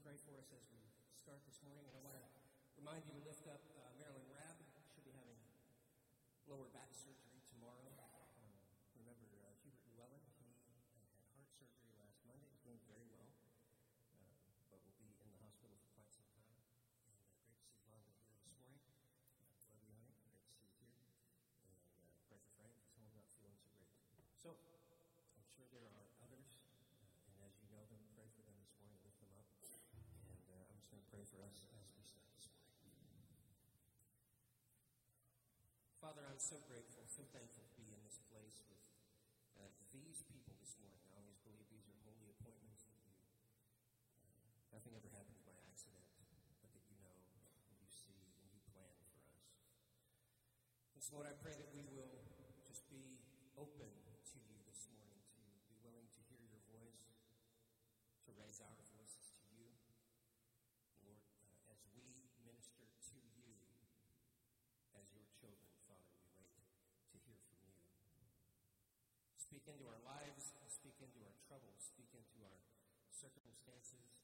pray for us as we start this morning. And I want to remind you to lift up uh, Marilyn Rabb. She'll be having lower back surgery tomorrow. Um, remember uh, Hubert Llewellyn? He had heart surgery last Monday. He's doing very well, uh, but will be in the hospital for quite some time. And uh, great to see Rhonda here this morning. Uh, love you, honey. Great to see you here. And uh, pray for Frank. He's home not feeling so great. So, I'm sure there are others, uh, and as you know them, pray for them this morning, lift them up. And uh, I'm just going to pray for us as we. Father, I'm so grateful, so thankful to be in this place with uh, these people this morning. I always believe these are holy appointments that you, uh, nothing ever happens by accident, but that you know and you see and you plan for us. And so, Lord, I pray that we will just be open to you this morning, to be willing to hear your voice, to raise our voices to you. Lord, uh, as we minister to you as your children, Father, we wait to hear from you. Speak into our lives, speak into our troubles, speak into our circumstances,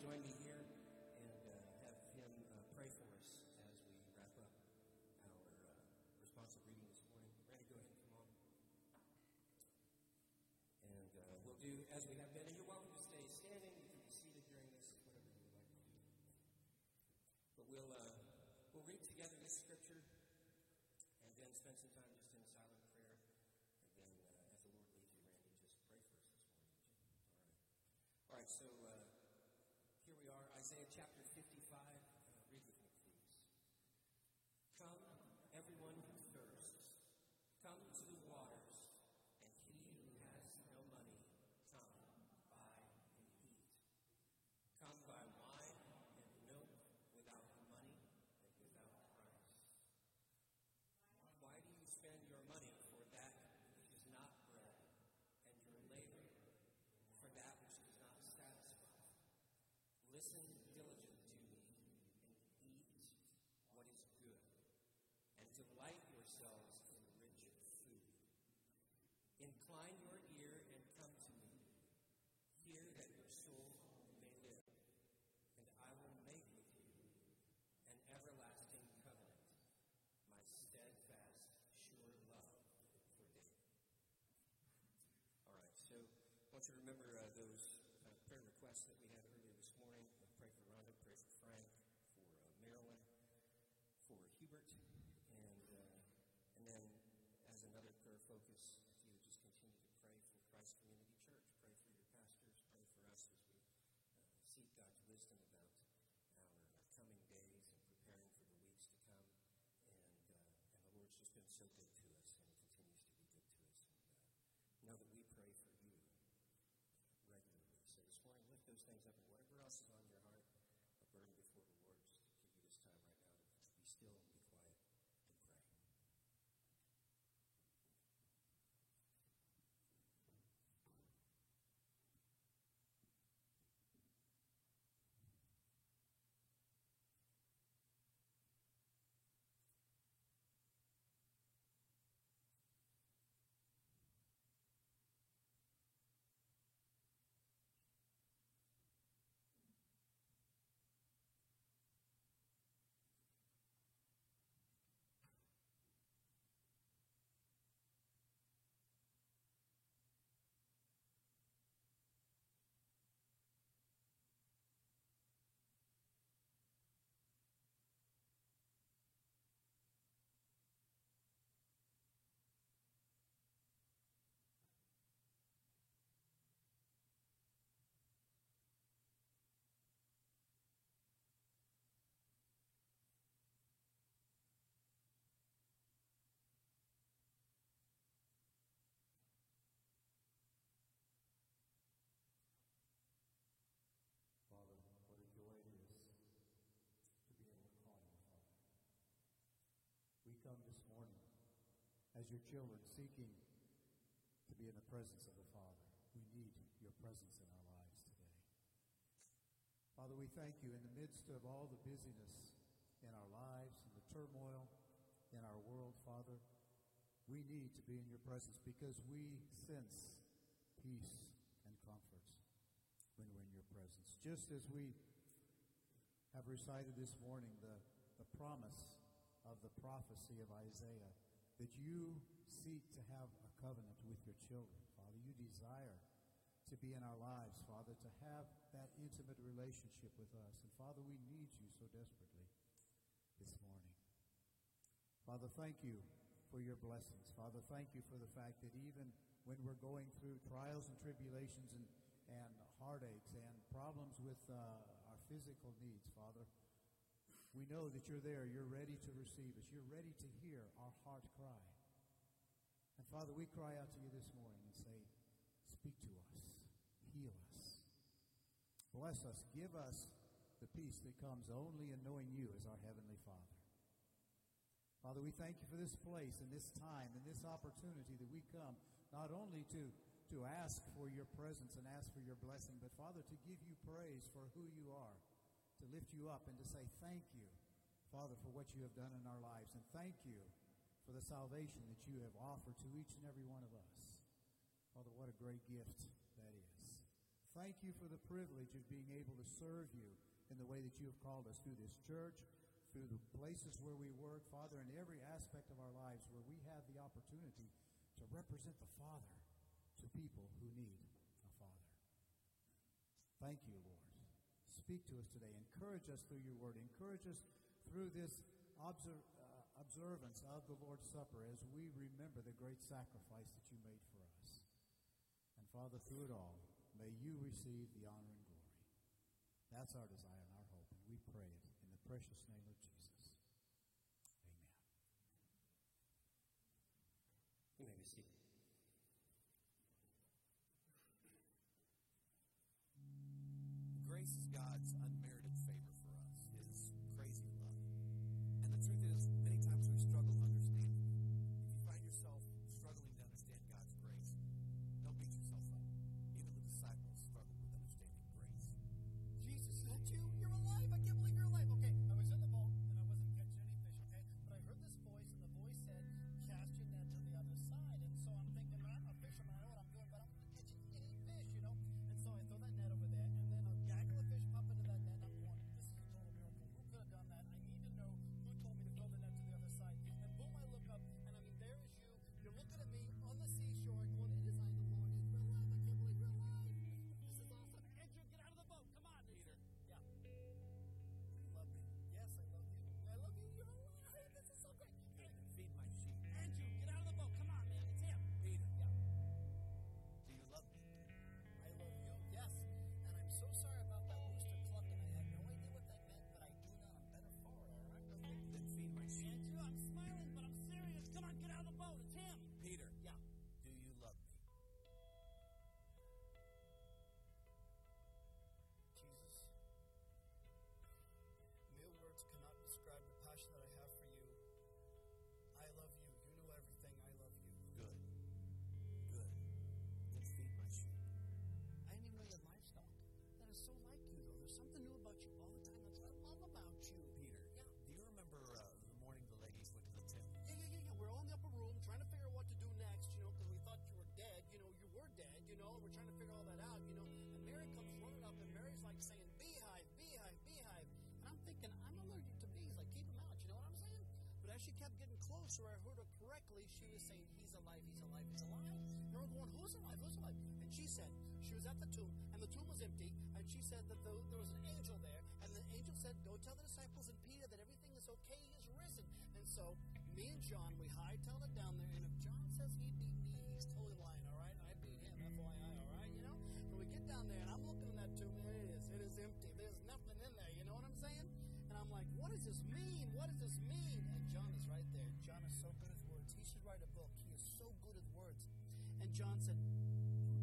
join me here and uh, have him uh, pray for us as we wrap up our uh, responsive reading this morning. Randy, go ahead come on. And uh, we'll do as we have been. And you're welcome to stay standing. You can be seated during this, whatever you like to do. But we'll, uh, we'll read together this scripture and then spend some time just in silent prayer. And then, uh, as the Lord leads you, Randy, just pray for us this morning. All right. All right, so uh, here we are, Isaiah chapter 55. Uh, read with me, please. Come, everyone who thirsts, come to the waters, and he who has no money, come, buy and eat. Come buy wine and milk without money and without price. Why do you spend your money for that which is not bread, and your labor for that which does not satisfy? Listen diligently to me, and eat what is good, and delight yourselves in rich food. Incline your ear and come to me. Hear that your soul may live, and I will make with you an everlasting covenant, my steadfast, sure love for David. All right, so I want you to remember uh, those uh, prayer requests that we had earlier this morning. Uh, pray for Rhonda, pray for Frank, for uh, Marilyn, for Hubert, and uh, and then as another prayer focus, if you would just continue to pray for Christ Community Church, pray for your pastors, pray for us as we uh, seek God's wisdom about our coming days and preparing for the weeks to come. And uh, and the Lord's just been so good to us, and He continues to be good to us. And uh, know that we pray for you regularly. So this morning, lift those things up, and whatever else is on your heart, a burden before the Lord. Just give you this time right now to be still and be quiet and pray. Father, what a joy it is to be able to call you Father. We come this morning as your children seeking to be in the presence of the Father. We need your presence in our lives today. Father, we thank you in the midst of all the busyness in our lives and the turmoil in our world, Father. We need to be in your presence because we sense peace and comfort when we're in your presence. Just as we have recited this morning the, the promise of the prophecy of Isaiah that you seek to have a covenant with your children, Father. You desire to be in our lives, Father, to have that intimate relationship with us. And Father, we need you so desperately this morning. Father, thank you for your blessings. Father, thank you for the fact that even when we're going through trials and tribulations and, and heartaches and problems with uh, our physical needs, Father, we know that you're there. You're ready to receive us. You're ready to hear our heart cry. And Father, we cry out to you this morning and say, Speak to us. Heal us. Bless us. Give us the peace that comes only in knowing you as our Heavenly Father. Father, we thank you for this place and this time and this opportunity that we come not only to, to ask for your presence and ask for your blessing, but Father, to give you praise for who you are, to lift you up and to say thank you, Father, for what you have done in our lives. And thank you for the salvation that you have offered to each and every one of us. Father, what a great gift that is. Thank you for the privilege of being able to serve you in the way that you have called us through this church, through the places where we work, Father, in every aspect of our lives where we have the opportunity to represent the Father to people who need a Father. Thank you, Lord. Speak to us today. Encourage us through your word. Encourage us through this uh, observance of the Lord's Supper as we remember the great sacrifice that you made for us. And Father, through it all, may you receive the honor and glory. That's our desire and our hope, and we pray it in the precious name of Jesus. Of the boat. It's him. Closer, I heard her correctly. She was saying, He's alive, he's alive, he's alive. And we're going, Who's alive? Who's alive? And she said, She was at the tomb, and the tomb was empty, and she said that the, there was an angel there, and the angel said, Go tell the disciples and Peter that everything is okay, he is risen. And so, me and John, we hightailed it down there, and if John says he beat me, he's totally lying, all right? I beat him, FYI, all right? You know? And we get down there, and I'm looking in that tomb, and it is, it is empty. There's nothing in there, you know what I'm saying? And I'm like, what does this mean? What does this mean? John said,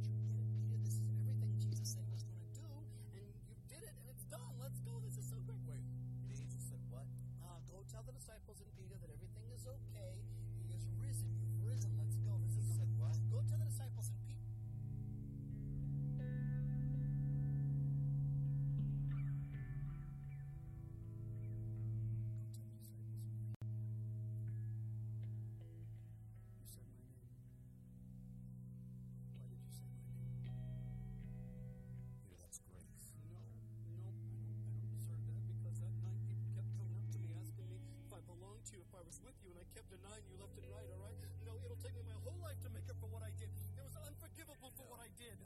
don't you get? This is everything Jesus said he was going to do, and you did it, and it's done. Let's go. This is so great. Angel said what? Uh, go tell the disciples and was with you, and I kept denying you left and right, all right? No, it'll take me my whole life to make up for what I did. It was unforgivable for what I did.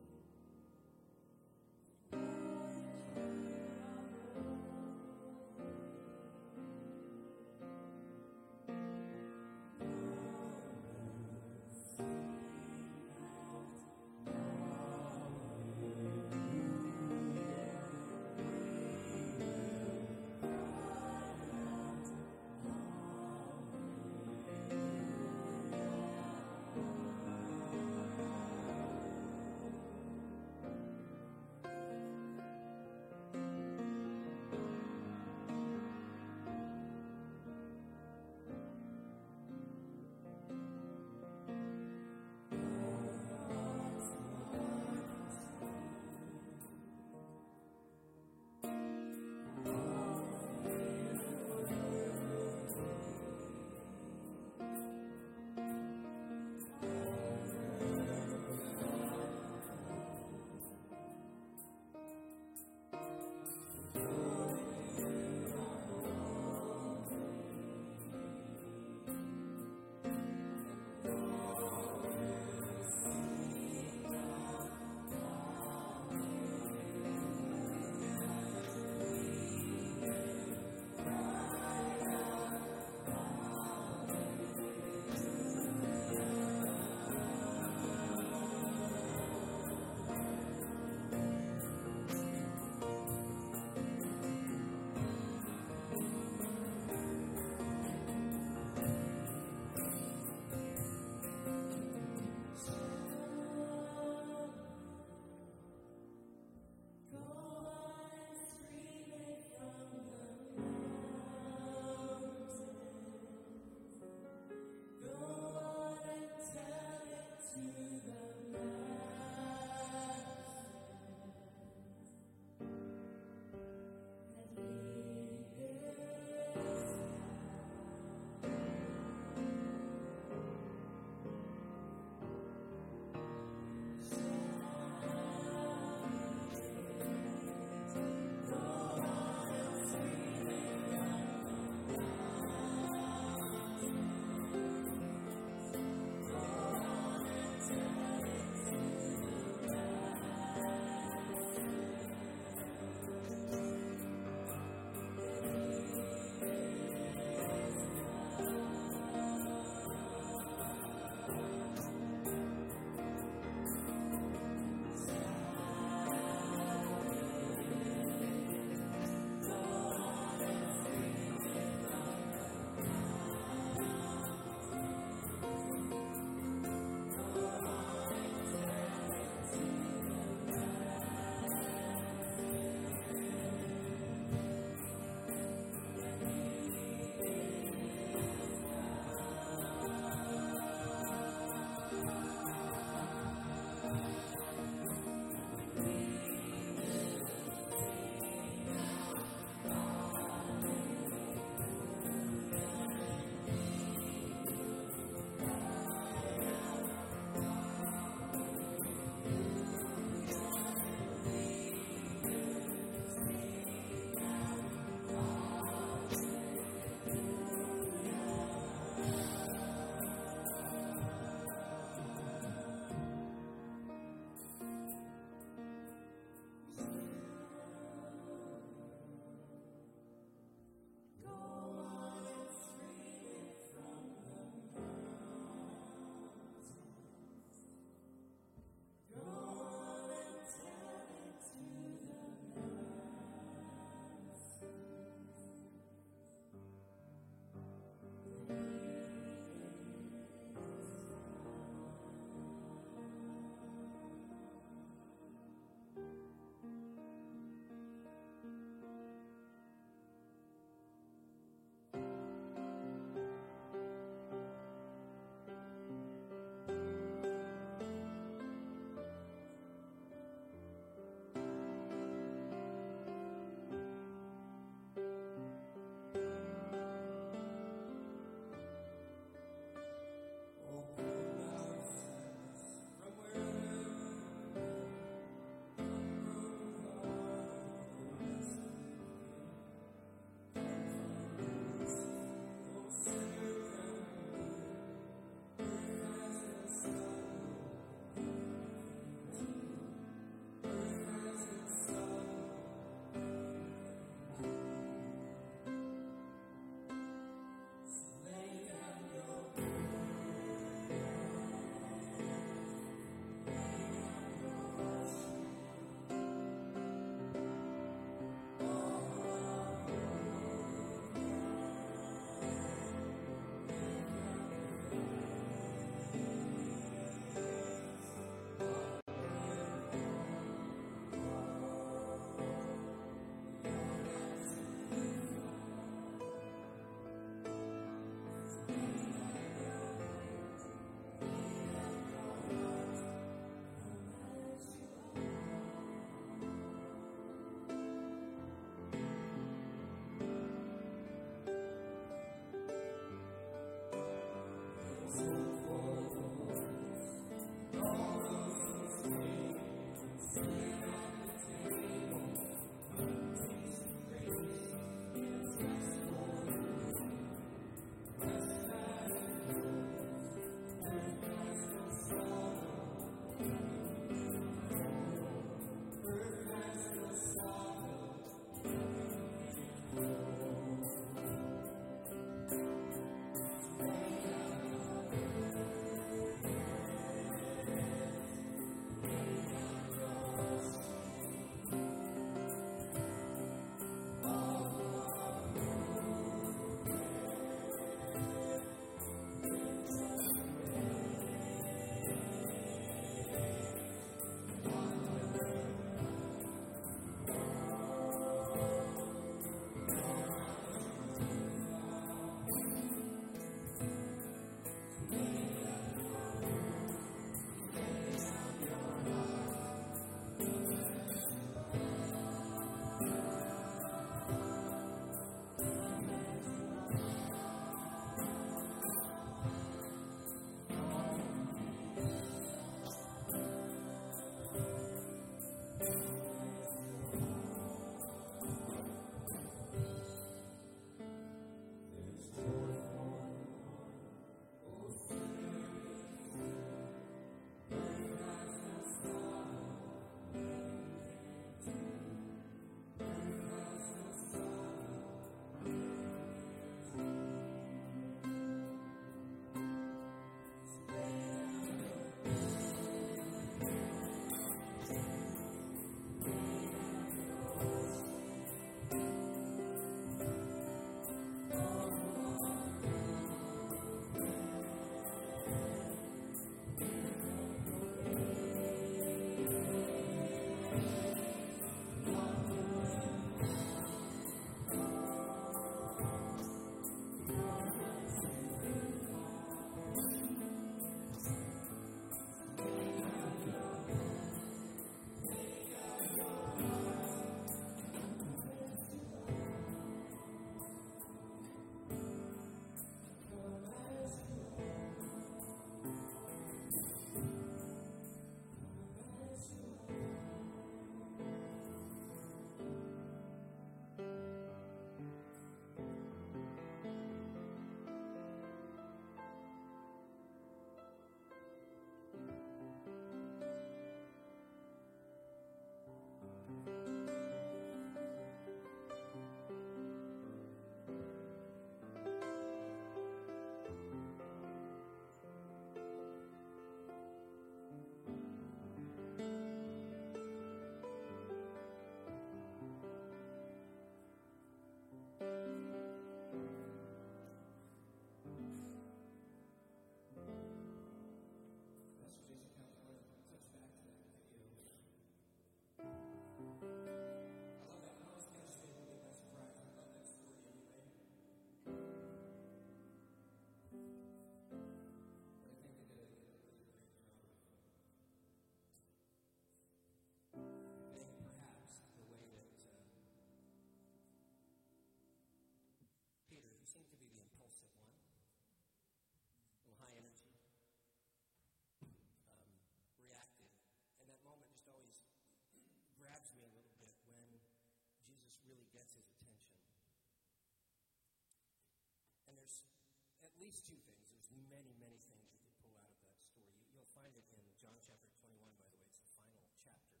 Least two things. There's many, many things you can pull out of that story. You, will find it in John chapter 21, by the way. It's the final chapter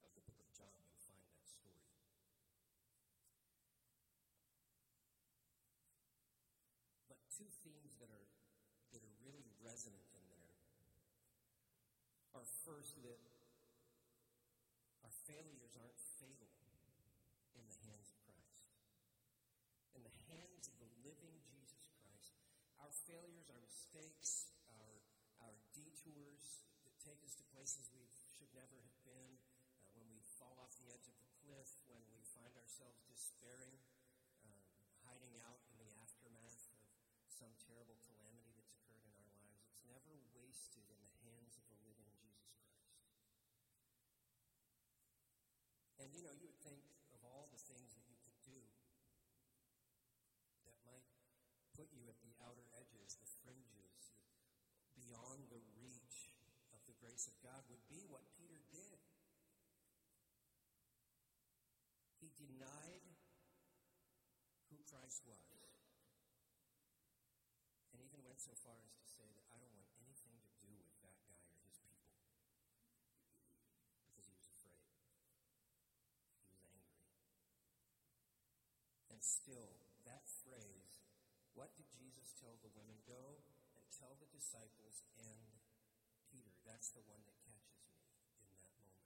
of the book of John. You'll find that story. But two themes that are that are really resonant in there are first that our failures aren't fatal in the hands of Christ. In the hands of the living Jesus Christ, our failures, our mistakes, our, our detours that take us to places we should never have been, uh, when we fall off the edge of the cliff, when we find ourselves despairing, um, hiding out in the aftermath of some terrible calamity that's occurred in our lives, it's never wasted in the hands of the living Jesus Christ. And you know, you would think of all the things that you could do that might put you at the outer edges, the fringes, beyond the reach of the grace of God would be what Peter did. He denied who Christ was and even went so far as to say that I don't want anything to do with that guy or his people. Because he was afraid. He was angry. And still, that phrase, what did Tell the women? Go and tell the disciples and Peter. That's the one that catches me in that moment.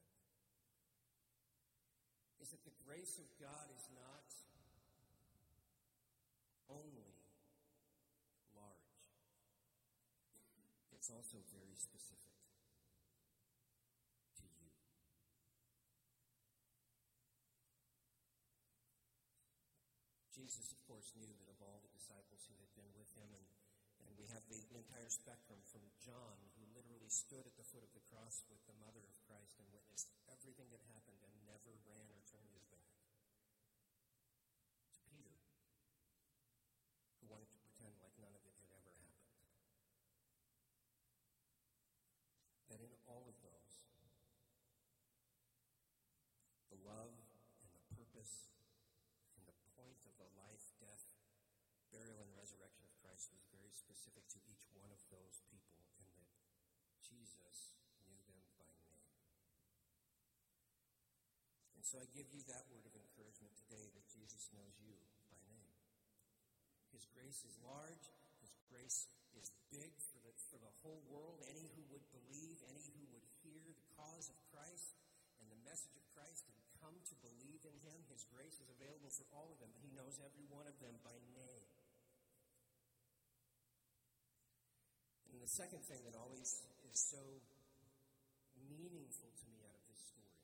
Is that the grace of God is not only large, it's also very specific to you. Jesus, of course, knew that of all the disciples who had been with him, and, and we have the entire spectrum from John, who literally stood at the foot of the cross with the mother of Christ and witnessed everything that happened and never ran or turned his back, to Peter, who wanted to pretend like none of it had ever happened. that in all of those, the love and the purpose and the point of the life, death, burial, and resurrection of Christ was very specific to each one of those people, and that Jesus knew them by name. And so I give you that word of encouragement today that Jesus knows you by name. His grace is large, His grace is big for the, for the whole world. Any who would believe, any who would hear the cause of Christ and the message of Christ and come to believe in Him, His grace is available for all of them. He knows every one of them by name. The second thing that always is so meaningful to me out of this story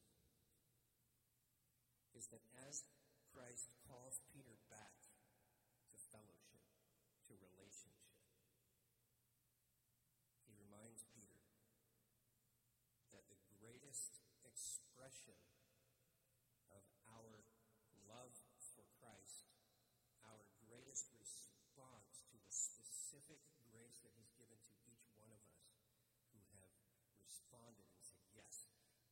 is that as Christ calls Peter back to fellowship, to relationship, he reminds Peter that the greatest expression of our love for Christ, our greatest response to the specific grace that He's given to each one of us who have responded and said, Yes,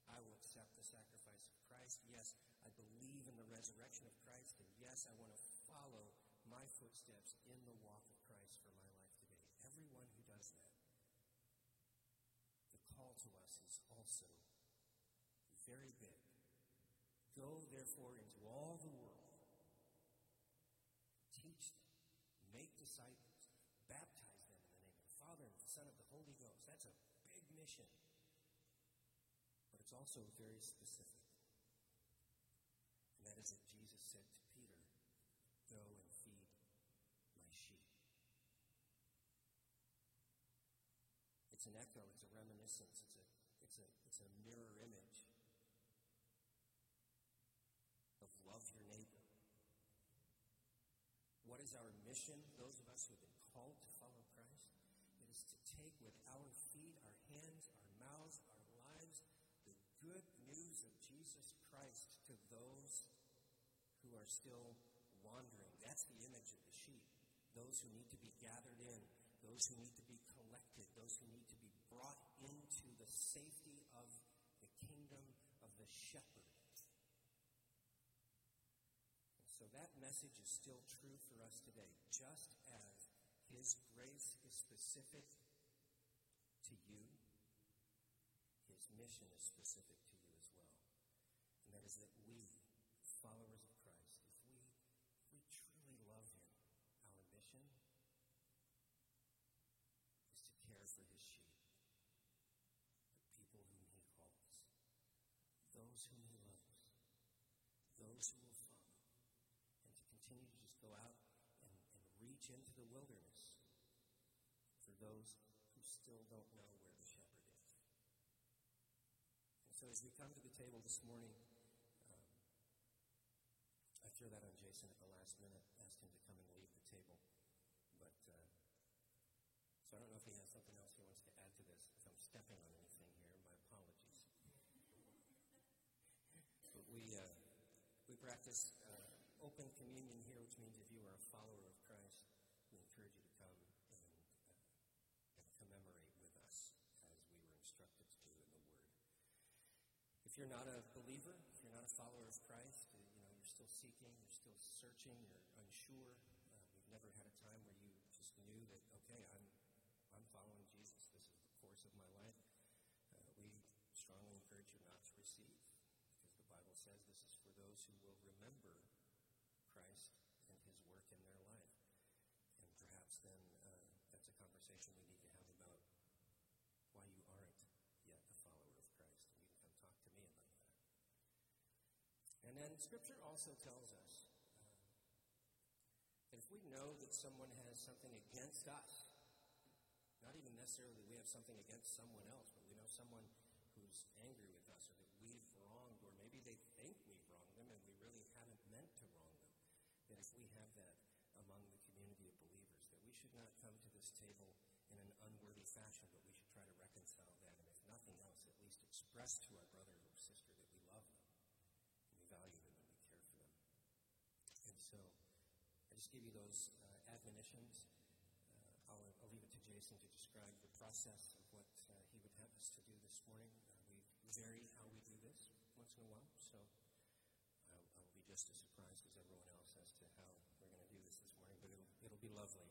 I will accept the sacrifice of Christ. Yes, I believe in the resurrection of Christ. And yes, I want to follow my footsteps in the walk of Christ for my life today. Everyone who does that the call to us is also very big. Go, therefore, into all the world, teach them, make disciples, baptize them in the name of the Father and the Son of the Holy Ghost. That's a big mission, but it's also very specific. And that is that Jesus said to Peter, Go and feed my sheep. It's an echo, it's a reminiscence, it's a, it's a, it's a mirror image of love your neighbor. What is our mission, those of us who have been called to follow Christ? It is to take with our feet, our hands, our mouths, our lives, the good news of Jesus Christ to those who are still wandering. That's the image of the sheep. Those who need to be gathered in, those who need to be collected, those who need to be brought into the safety of the kingdom of the shepherd. That message is still true for us today. Just as His grace is specific to you, His mission is specific to you as well. And that is that we, followers of Christ, if we, if we truly love Him, our mission is to care for His sheep, the people whom He calls, those whom He loves, those who will follow, and to continue to just go out and, and reach into the wilderness for those who still don't know where the shepherd is. And so as we come to the table this morning, um, I threw that on Jason at the last minute, asked him to come and leave the table. But, uh, so I don't know if he has something else he wants to add to this. If I'm stepping on anything here, my apologies. But we, uh, we practice uh, open communion here, which means if you are a follower of Christ, we encourage you to come and, uh, and commemorate with us as we were instructed to do in the Word. If you're not a believer, if you're not a follower of Christ, you know you're still seeking, you're still searching, you're unsure. Uh, we've never had a time where you just knew that okay, I'm I'm following Jesus. This is the course of my life. Uh, we strongly encourage you not to receive, because the Bible says this is for those who will remember Christ and His work in their life. And perhaps then uh, that's a conversation we need to have about why you aren't yet a follower of Christ. And you can come talk to me about that. And Scripture also tells us uh, that if we know that someone has something against us, not even necessarily we have something against someone else, but we know someone who's angry with us or that we've wronged, or maybe they think we've wronged them and we really haven't meant to wrong them, that if we have that among the community of believers, that we should not come to this table in an unworthy fashion, but we should try to reconcile that, and if nothing else, at least express to our brother or sister that we love them, and we value them, and we care for them. And so, I just give you those uh, admonitions. Uh, I'll, I'll leave it to Jason to describe the process of what uh, he would have us to do this morning. Uh, we vary how we do this once in a while, so I'll, I'll be just as surprised as everyone else as to how we're going to do this this morning, but it'll, it'll be lovely.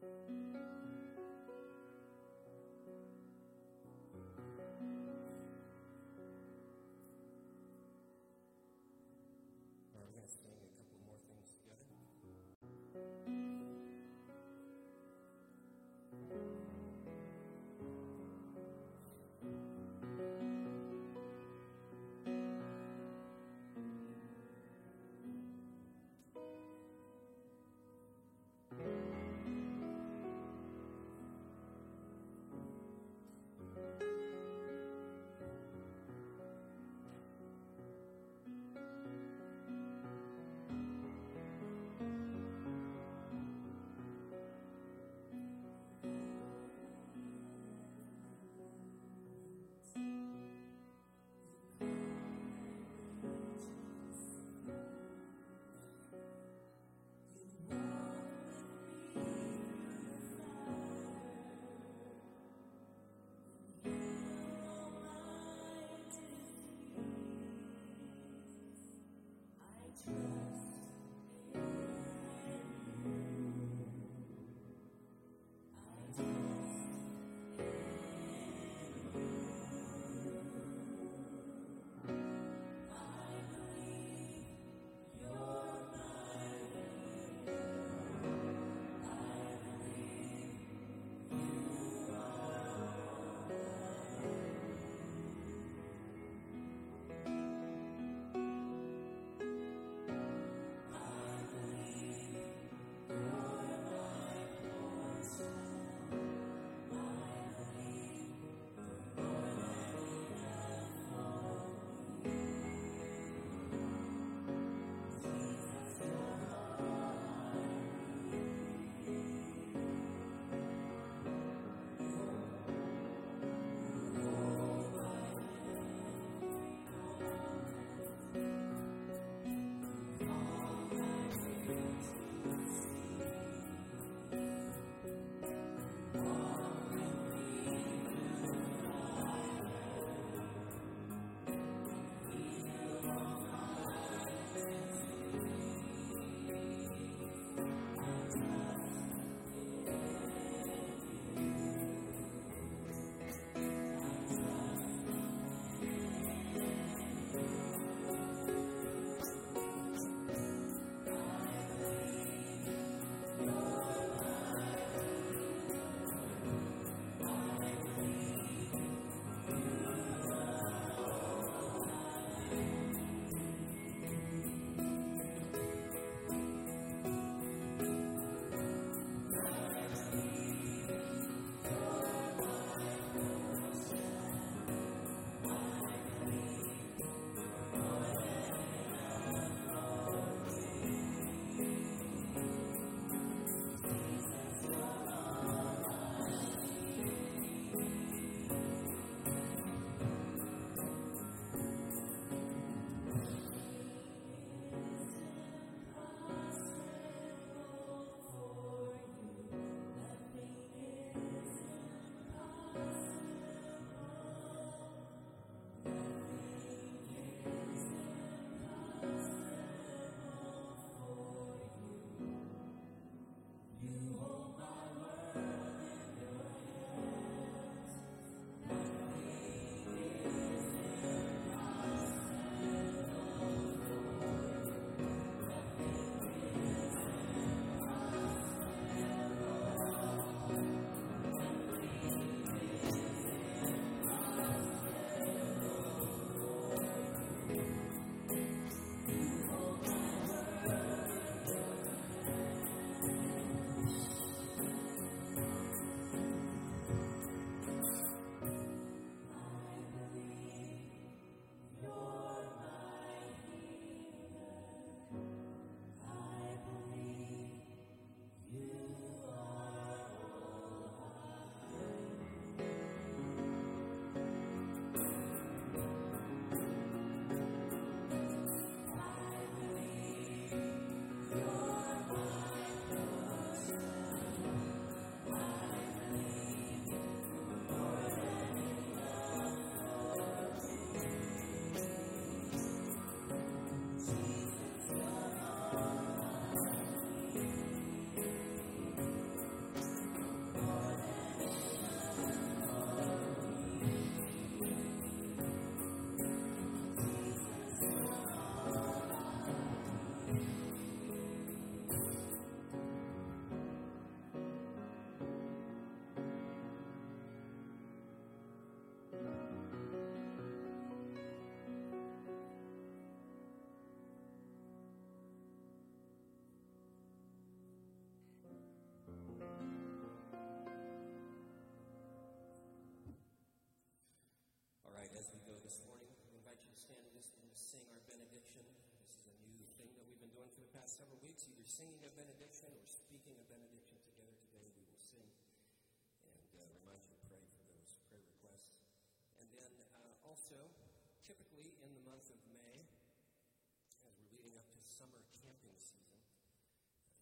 All right, singing a benediction or speaking a benediction together today. We will sing and uh, remind you to pray for those prayer requests. And then uh, also, typically in the month of May, as we're leading up to summer camping season, uh,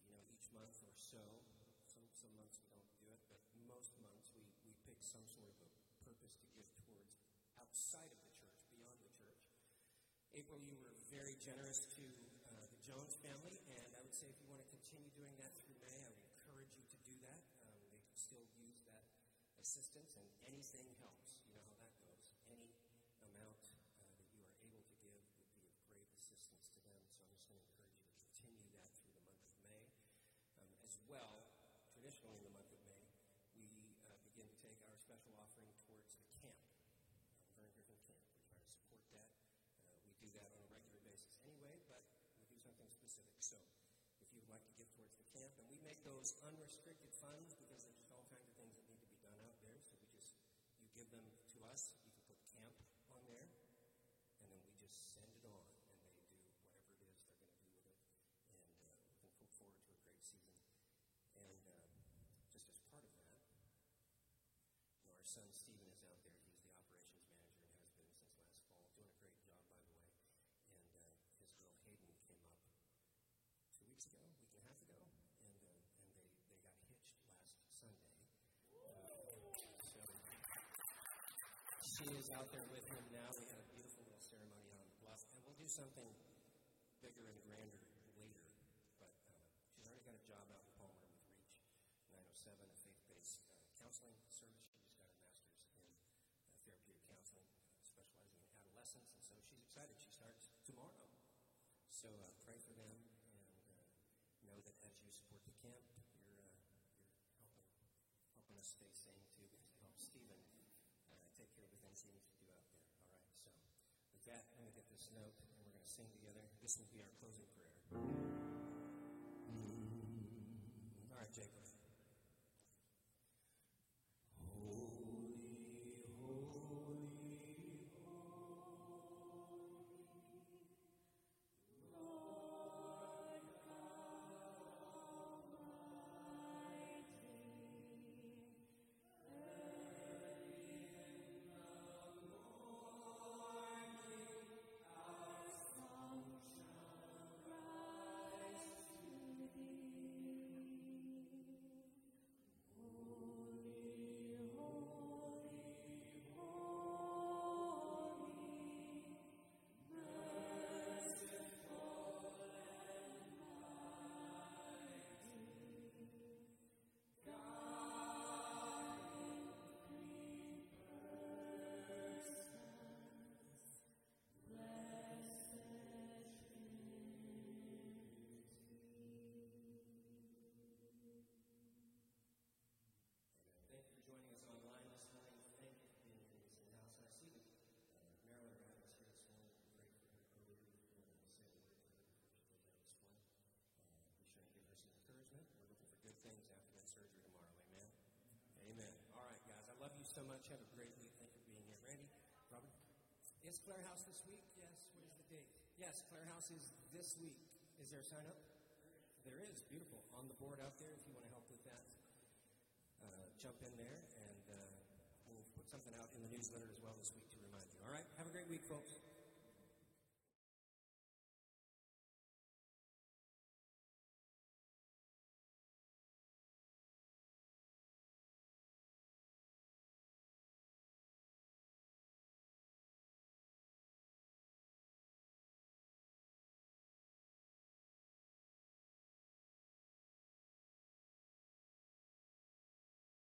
you know, each month or so, some, some months we don't do it, but most months we, we pick some sort of a purpose to give towards outside of the church, beyond the church. April, you were very generous to uh, the Jones family, and would say if you want to continue doing that through May, I would encourage you to do that. Um, they can still use that assistance, and anything helps. You know how that goes. Any amount uh, that you are able to give would be of great assistance to them. So I'm just going to encourage you to continue that through the month of May. Um, as well, traditionally in the month of May, we uh, begin to take our special offering towards the camp, uh, Griffin Camp. We try to support that. Uh, we do that on a regular basis anyway, but we do something specific. So would like to give towards the camp, and we make those unrestricted funds because there's all kinds of things that need to be done out there. So we just, you give them to us, you can put camp on there, and then we just send it on, and they do whatever it is they're going to do with it. And uh, looking fo- forward to a great season. And uh, just as part of that, you know, our son Stephen is out there. He's the operations manager and has been since last fall, doing a great job, by the way. And uh, his girl Hayden came up two weeks ago, a week and a half ago, and uh, and they, they got hitched last Sunday. So she is out there with him now. We had a beautiful little ceremony on the bluff, and we'll do something bigger and grander later. But uh, she's already got a job out in Palmer with Reach 907, a faith-based uh, counseling service. She just got a master's in uh, therapeutic counseling, uh, specializing in adolescents, and so she's excited. She starts tomorrow. So uh, pray for them and uh, know that as you support the camp, you're, uh, you're helping, helping us stay sane too, because it helps Stephen uh, take care of the things he needs to do out there. All right, so with that, I'm going to get this note and we're going to sing together. This will be our closing prayer. All right, Jacob. Is Clare House this week? Yes. What is the date? Yes, Clare House is this week. Is there a sign up? There is. Beautiful. On the board out there if you want to help with that uh, jump in there, and uh, we'll put something out in the newsletter as well this week to remind you. All right? Have a great week, folks.